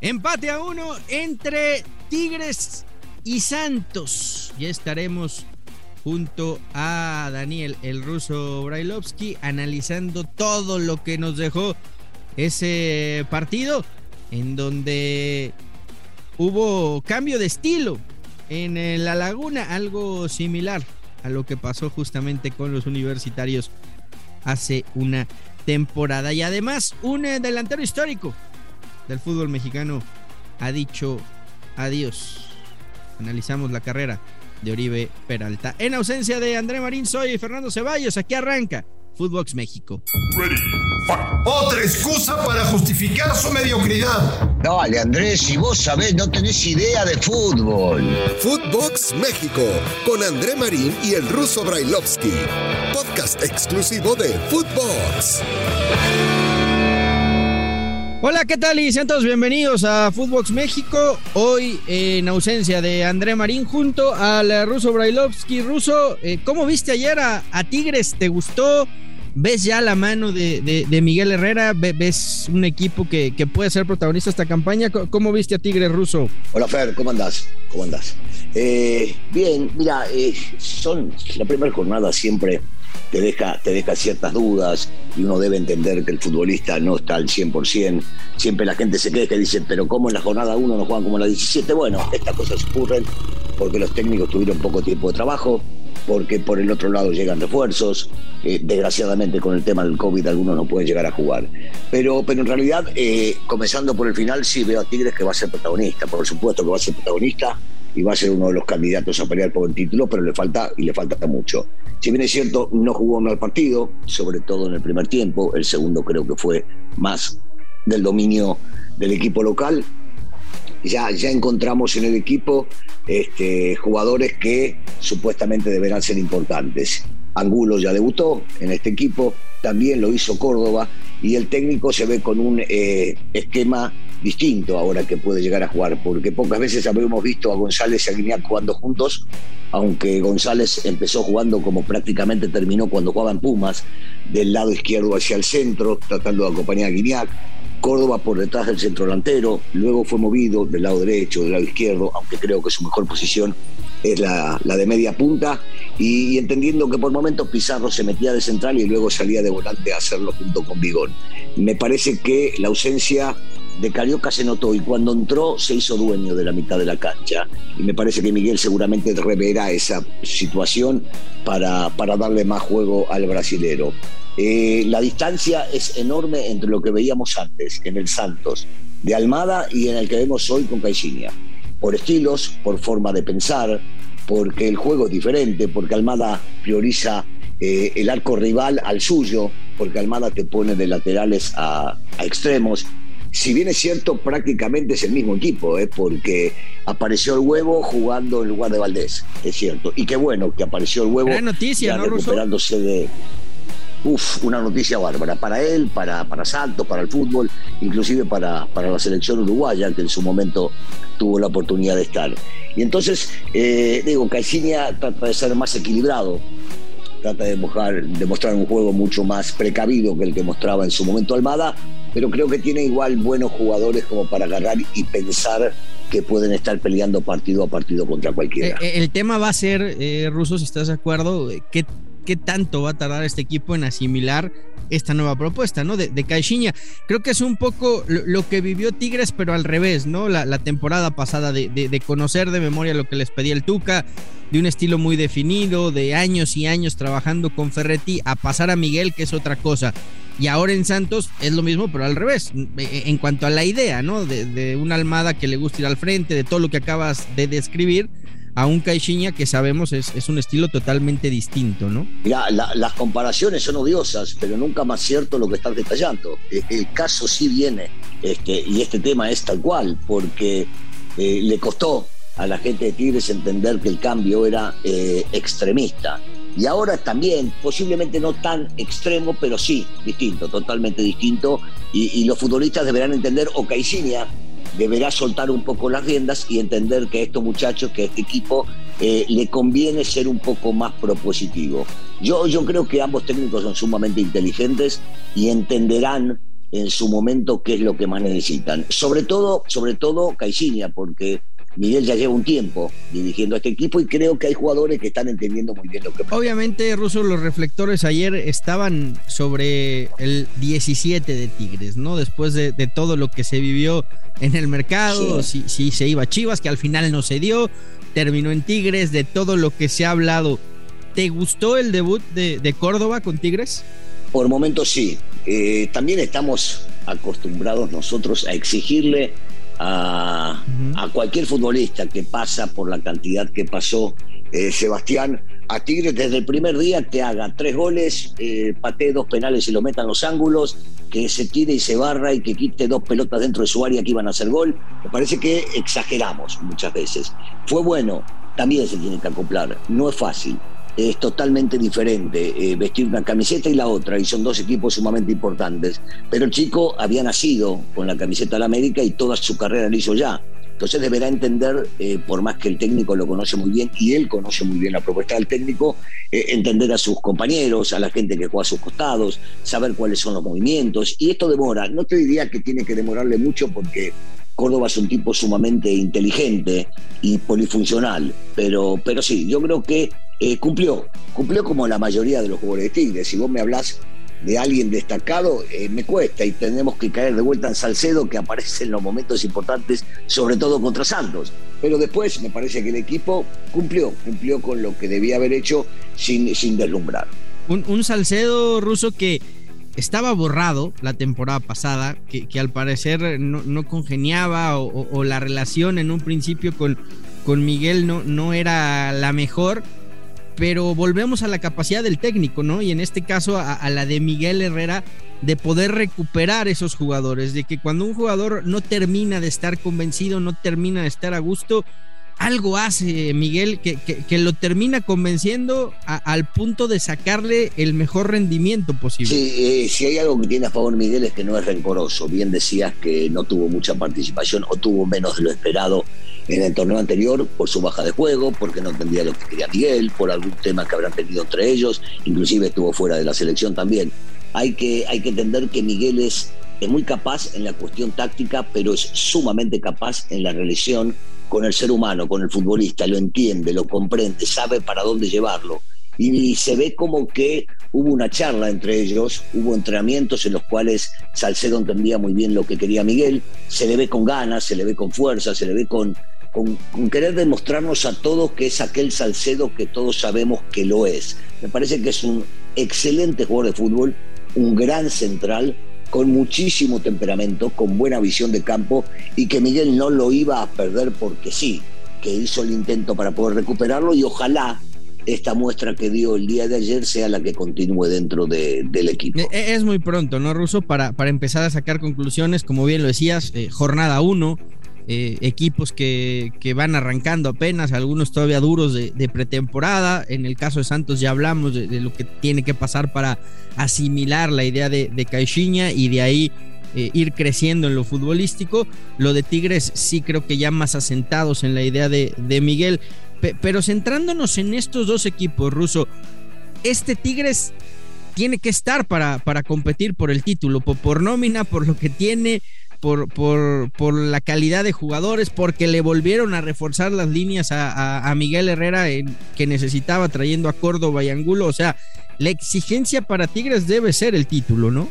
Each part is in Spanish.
Empate a uno entre Tigres y Santos. Ya estaremos junto a Daniel, el ruso Brailovsky, analizando todo lo que nos dejó ese partido en donde hubo cambio de estilo en la laguna, algo similar a lo que pasó justamente con los universitarios hace una temporada. Y además, un eh, delantero histórico del fútbol mexicano ha dicho adiós. Analizamos la carrera de Oribe Peralta. En ausencia de André Marín, soy Fernando Ceballos. Aquí arranca Footbox México. Otra excusa para justificar su mediocridad. Dale, Andrés, si vos sabés, no tenés idea de fútbol. Footbox México, con André Marín y el ruso Brailovsky. Podcast exclusivo de Footbox. Hola, ¿qué tal? Y sean bienvenidos a Footbox México. Hoy en ausencia de André Marín junto al ruso Brailovsky. Ruso, eh, ¿cómo viste ayer a, Tigres? ¿Te gustó? ¿Ves ya la mano de, Miguel Herrera? ¿Ves un equipo que, puede ser protagonista esta campaña? ¿Cómo viste a Tigres ruso? Hola Fer, ¿cómo andás? ¿Cómo andás? Eh, bien, mira, eh, son la primera jornada siempre te deja, te deja ciertas dudas y uno debe entender que el futbolista no está al 100%. Siempre la gente se queja y dice, pero ¿cómo en la jornada 1 no juegan como en la 17? Bueno, estas cosas ocurren porque los técnicos tuvieron poco tiempo de trabajo, porque por el otro lado llegan refuerzos. Eh, desgraciadamente con el tema del COVID algunos no pueden llegar a jugar. Pero, pero en realidad, eh, comenzando por el final, sí veo a Tigres que va a ser protagonista. Por supuesto que va a ser protagonista y va a ser uno de los candidatos a pelear por el título, pero le falta y le falta mucho. Si bien es cierto, no jugó mal partido, sobre todo en el primer tiempo, el segundo creo que fue más del dominio del equipo local. Ya, ya encontramos en el equipo este, jugadores que supuestamente deberán ser importantes. Angulo ya debutó en este equipo, también lo hizo Córdoba y el técnico se ve con un eh, esquema distinto ahora que puede llegar a jugar, porque pocas veces habíamos visto a González y a Guiñac jugando juntos, aunque González empezó jugando como prácticamente terminó cuando jugaba en Pumas, del lado izquierdo hacia el centro, tratando de acompañar a Guiñac. Córdoba por detrás del centro delantero, luego fue movido del lado derecho, del lado izquierdo, aunque creo que su mejor posición es la, de media punta, y, entendiendo que por momentos Pizarro se metía de central y luego salía de volante a hacerlo junto con Bigón. Me parece que la ausencia de Carioca se notó y cuando entró se hizo dueño de la mitad de la cancha. Y me parece que Miguel seguramente reverá esa situación para, para darle más juego al brasilero. Eh, la distancia es enorme entre lo que veíamos antes en el Santos de Almada y en el que vemos hoy con Caixinha. Por estilos, por forma de pensar, porque el juego es diferente, porque Almada prioriza eh, el arco rival al suyo, porque Almada te pone de laterales a, a extremos si bien es cierto, prácticamente es el mismo equipo, ¿eh? porque apareció el huevo jugando en lugar de Valdés, es cierto. Y qué bueno que apareció el huevo. Gran noticia, ¿no, recuperándose de. Uf, una noticia bárbara para él, para, para Santos, para el fútbol, inclusive para, para la selección uruguaya, que en su momento tuvo la oportunidad de estar. Y entonces, eh, digo, Caixinha trata de ser más equilibrado, trata de mostrar, un juego mucho más precavido que el que mostraba en su momento Almada, pero creo que tiene igual buenos jugadores como para agarrar y pensar que pueden estar peleando partido a partido contra cualquiera. Eh, eh, el tema va a ser, eh, Russo, si estás de acuerdo, ¿qué, ¿qué tanto va a tardar este equipo en asimilar esta nueva propuesta, ¿no? De, de Caixinha. Creo que es un poco lo, que vivió Tigres, pero al revés, ¿no? La, la temporada pasada de, de, conocer de memoria lo que les pedía el Tuca, de un estilo muy definido, de años y años trabajando con Ferretti, a pasar a Miguel, que es otra cosa. Y ahora en Santos es lo mismo, pero al revés. En cuanto a la idea, ¿no? De, una almada que le gusta ir al frente, de todo lo que acabas de describir, a un Caixinha que sabemos es, es un estilo totalmente distinto, ¿no? Ya, las comparaciones son odiosas, pero nunca más cierto lo que estás detallando. E, el, caso sí viene, este, y este tema es tal cual, porque eh, le costó a la gente de Tigres entender que el cambio era eh, extremista y ahora también, posiblemente no tan extremo, pero sí distinto, totalmente distinto. Y, los futbolistas deberán entender, o Caixinha deberá soltar un poco las riendas y entender que a estos muchachos, que a este equipo, eh, le conviene ser un poco más propositivo. Yo, yo creo que ambos técnicos son sumamente inteligentes y entenderán en su momento qué es lo que más necesitan. Sobre todo, sobre todo Caixinha, porque Miguel ya lleva un tiempo dirigiendo a este equipo y creo que hay jugadores que están entendiendo muy bien lo que pasa. Obviamente, Russo, los reflectores ayer estaban sobre el 17 de Tigres, ¿no? Después de, todo lo que se vivió en el mercado, si, si, se iba a Chivas, que al final no se dio, terminó en Tigres, de todo lo que se ha hablado. ¿Te gustó el debut de, Córdoba con Tigres? Por momentos sí. Eh, también estamos acostumbrados nosotros a exigirle a, cualquier futbolista que pasa por la cantidad que pasó eh, Sebastián a Tigres desde el primer día que haga tres goles, eh, patee dos penales y lo meta en los ángulos, que se tire y se barra y que quite dos pelotas dentro de su área que iban a hacer gol. Me parece que exageramos muchas veces. Fue bueno, también se tiene que acoplar, no es fácil es totalmente diferente eh, vestir una camiseta y la otra, y son dos equipos sumamente importantes. Pero el chico había nacido con la camiseta de la América y toda su carrera la hizo ya. Entonces deberá entender, eh, por más que el técnico lo conoce muy bien y él conoce muy bien la propuesta del técnico, eh, entender a sus compañeros, a la gente que juega a sus costados, saber cuáles son los movimientos. Y esto demora, no te diría que tiene que demorarle mucho porque Córdoba es un tipo sumamente inteligente y polifuncional, pero, pero sí, yo creo que eh, cumplió, cumplió como la mayoría de los jugadores de Tigres. Si vos me hablas de alguien destacado, eh, me cuesta y tenemos que caer de vuelta en Salcedo, que aparece en los momentos importantes, sobre todo contra Santos. Pero después me parece que el equipo cumplió, cumplió con lo que debía haber hecho sin, sin deslumbrar. Un, Salcedo ruso que estaba borrado la temporada pasada, que, que al parecer no, congeniaba o, la relación en un principio con, con Miguel no, no era la mejor, pero volvemos a la capacidad del técnico, ¿no? Y en este caso a, la de Miguel Herrera de poder recuperar esos jugadores, de que cuando un jugador no termina de estar convencido, no termina de estar a gusto, algo hace Miguel que, que, lo termina convenciendo al punto de sacarle el mejor rendimiento posible. Sí, eh, si hay algo que tiene a favor Miguel es que no es rencoroso. Bien decías que no tuvo mucha participación o tuvo menos de lo esperado en el torneo anterior por su baja de juego, porque no entendía lo que quería Miguel, por algún tema que habrán tenido entre ellos, inclusive estuvo fuera de la selección también. Hay que, hay que entender que Miguel es, es muy capaz en la cuestión táctica, pero es sumamente capaz en la relación con el ser humano, con el futbolista, lo entiende, lo comprende, sabe para dónde llevarlo. Y se ve como que hubo una charla entre ellos, hubo entrenamientos en los cuales Salcedo entendía muy bien lo que quería Miguel, se le ve con ganas, se le ve con fuerza, se le ve con, con, querer demostrarnos a todos que es aquel Salcedo que todos sabemos que lo es. Me parece que es un excelente jugador de fútbol, un gran central, con muchísimo temperamento, con buena visión de campo y que Miguel no lo iba a perder porque sí, que hizo el intento para poder recuperarlo y ojalá esta muestra que dio el día de ayer sea la que continúe dentro del equipo. E, es muy pronto, ¿no, Ruso? Para, para empezar a sacar conclusiones, como bien lo decías, eh, jornada 1, eh, equipos que, que, van arrancando apenas, algunos todavía duros de, pretemporada. En el caso de Santos ya hablamos de, lo que tiene que pasar para asimilar la idea de, de Caixinha y de ahí eh, ir creciendo en lo futbolístico. Lo de Tigres sí creo que ya más asentados en la idea de, Miguel. pero centrándonos en estos dos equipos, Ruso, este Tigres tiene que estar para, para competir por el título, por nómina, por lo que tiene, por, por, por, la calidad de jugadores, porque le volvieron a reforzar las líneas a, Miguel Herrera que necesitaba trayendo a Córdoba y Angulo. O sea, la exigencia para Tigres debe ser el título, ¿no?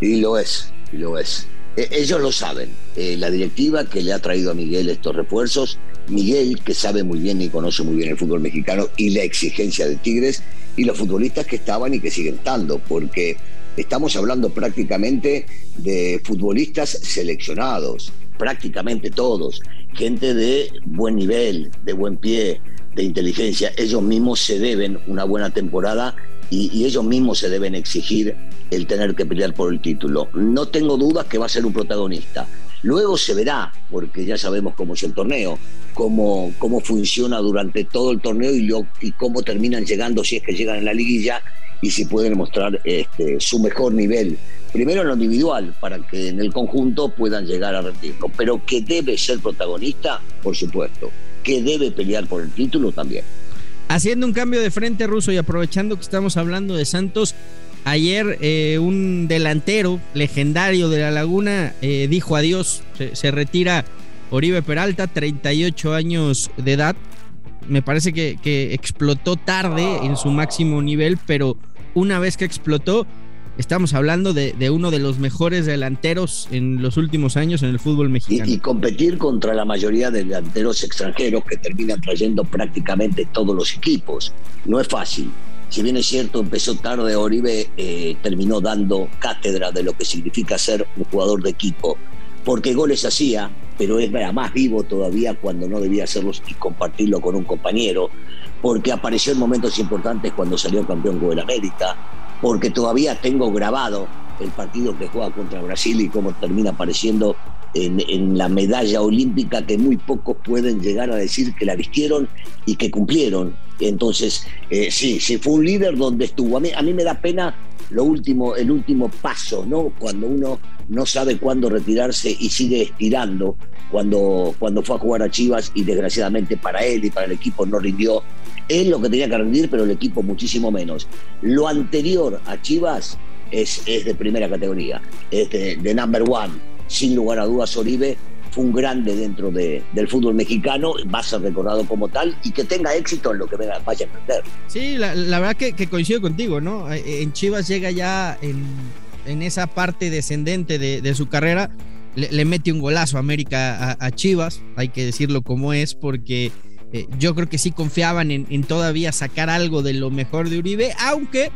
Y lo es, y lo es. E, ellos lo saben. Eh, la directiva que le ha traído a Miguel estos refuerzos, Miguel que sabe muy bien y conoce muy bien el fútbol mexicano y la exigencia de Tigres, y los futbolistas que estaban y que siguen estando, porque Estamos hablando prácticamente de futbolistas seleccionados, prácticamente todos, gente de buen nivel, de buen pie, de inteligencia. Ellos mismos se deben una buena temporada y, ellos mismos se deben exigir el tener que pelear por el título. No tengo dudas que va a ser un protagonista. Luego se verá, porque ya sabemos cómo es el torneo, cómo, cómo funciona durante todo el torneo y, y cómo terminan llegando, si es que llegan en la liguilla, y si pueden mostrar este, su mejor nivel, primero en lo individual, para que en el conjunto puedan llegar a rendirlo, pero que debe ser protagonista, por supuesto, que debe pelear por el título también. Haciendo un cambio de frente ruso y aprovechando que estamos hablando de Santos, Ayer eh, un delantero legendario de la Laguna eh, dijo adiós, se, retira Oribe Peralta, 38 años de edad. Me parece que, explotó tarde en su máximo nivel, pero una vez que explotó, estamos hablando de, uno de los mejores delanteros en los últimos años en el fútbol mexicano. y, competir contra la mayoría de delanteros extranjeros que terminan trayendo prácticamente todos los equipos. No es fácil si bien es cierto, empezó tarde, Oribe eh, terminó dando cátedra de lo que significa ser un jugador de equipo, porque goles hacía, pero era más vivo todavía cuando no debía hacerlos y compartirlo con un compañero, porque apareció en momentos importantes cuando salió campeón con el América, porque todavía tengo grabado el partido que juega contra Brasil y cómo termina apareciendo en, la medalla olímpica que muy pocos pueden llegar a decir que la vistieron y que cumplieron. Entonces, eh, sí, sí, fue un líder donde estuvo. A mí, a mí me da pena lo último, el último paso, ¿no? Cuando uno no sabe cuándo retirarse y sigue estirando, cuando, cuando fue a jugar a Chivas y desgraciadamente para él y para el equipo no rindió. Él lo que tenía que rendir, pero el equipo muchísimo menos. Lo anterior a Chivas es, es de primera categoría, es de number one sin lugar a dudas, Oribe fue un grande dentro del fútbol mexicano, va a ser recordado como tal y que tenga éxito en lo que vaya a aprender. Sí, la, verdad que, coincido contigo, ¿no? Eh, en Chivas llega ya en, esa parte descendente de, su carrera, le, mete un golazo a América a, Chivas, hay que decirlo como es, porque eh, yo creo que sí confiaban en, en todavía sacar algo de lo mejor de Uribe, aunque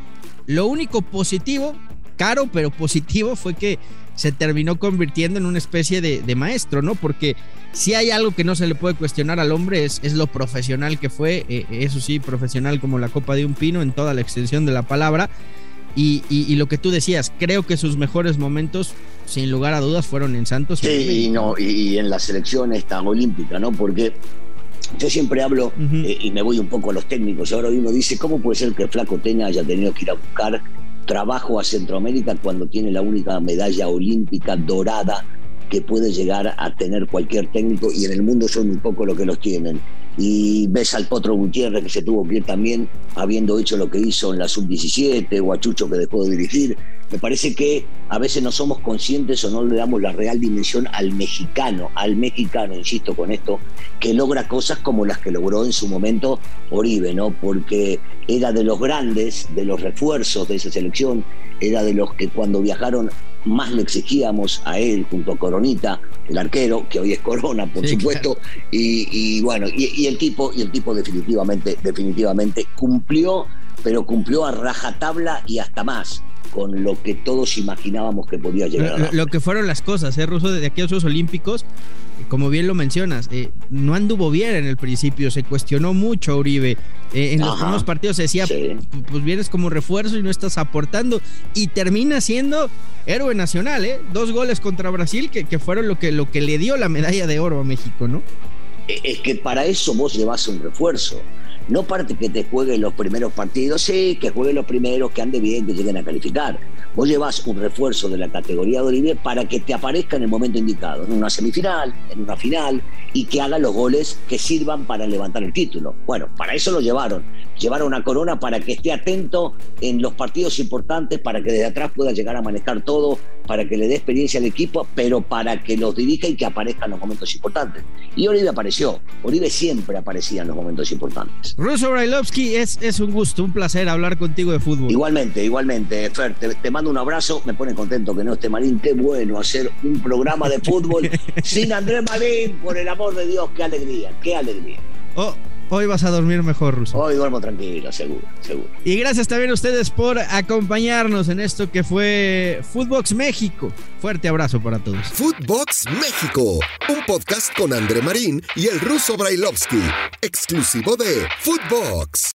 lo único positivo, caro pero positivo, fue que se terminó convirtiendo en una especie de, maestro, ¿no? Porque si hay algo que no se le puede cuestionar al hombre es, es lo profesional que fue, eh, eso sí, profesional como la copa de un pino en toda la extensión de la palabra. Y, lo que tú decías, creo que sus mejores momentos, sin lugar a dudas, fueron en Santos. Sí, y, no, y en la selección esta olímpica, ¿no? Porque yo siempre hablo eh, y me voy un poco a los técnicos. Ahora uno dice, ¿cómo puede ser que el Flaco Tena haya tenido que ir a buscar trabajo a Centroamérica cuando tiene la única medalla olímpica dorada que puede llegar a tener cualquier técnico y en el mundo son muy pocos los que los tienen y ves al Potro Gutiérrez que se tuvo que ir también habiendo hecho lo que hizo en la sub-17 o a Chucho que dejó de dirigir. Me parece que a veces no somos conscientes o no le damos la real dimensión al mexicano, al mexicano, insisto con esto, que logra cosas como las que logró en su momento Oribe, ¿no? Porque era de los grandes, de los refuerzos de esa selección, era de los que cuando viajaron más le exigíamos a él junto a Coronita, el arquero, que hoy es Corona, por supuesto, y, bueno, y, el tipo, y el tipo definitivamente, definitivamente cumplió, pero cumplió a rajatabla y hasta más con lo que todos imaginábamos que podía llegar. Lo, lo que fueron las cosas, ¿eh, Ruso? De aquellos Juegos Olímpicos, como bien lo mencionas, eh, no anduvo bien en el principio, se cuestionó mucho a Uribe. Eh, en los primeros partidos se decía, pues vienes como refuerzo y no estás aportando. Y termina siendo héroe nacional, ¿eh? Dos goles contra Brasil que, que fueron lo que, lo que le dio la medalla de oro a México, ¿no? E, es que para eso vos llevas un refuerzo. No parte que te jueguen los primeros partidos, sí, que jueguen los primeros, que ande bien, que lleguen a calificar. Vos llevas un refuerzo de la categoría de Olivier para que te aparezca en el momento indicado, en una semifinal, en una final, y que haga los goles que sirvan para levantar el título. Bueno, para eso lo llevaron. Llevaron a Corona para que esté atento en los partidos importantes, para que desde atrás pueda llegar a manejar todo, para que le dé experiencia al equipo, pero para que los dirija y que aparezca en los momentos importantes. Y Oribe apareció. Oribe siempre aparecía en los momentos importantes. Russo Brailovsky, es, es un gusto, un placer hablar contigo de fútbol. Igualmente, igualmente, Fer, te, mando un abrazo, me pone contento que no esté Marín, qué bueno hacer un programa de fútbol sin Andrés Marín, por el amor de Dios, qué alegría, qué alegría. Oh, hoy vas a dormir mejor, Russo. Hoy duermo tranquilo, seguro, seguro. Y gracias también a ustedes por acompañarnos en esto que fue Footbox México. Fuerte abrazo para todos. Footbox México, un podcast con André Marín y el ruso Brailovsky, exclusivo de Footbox.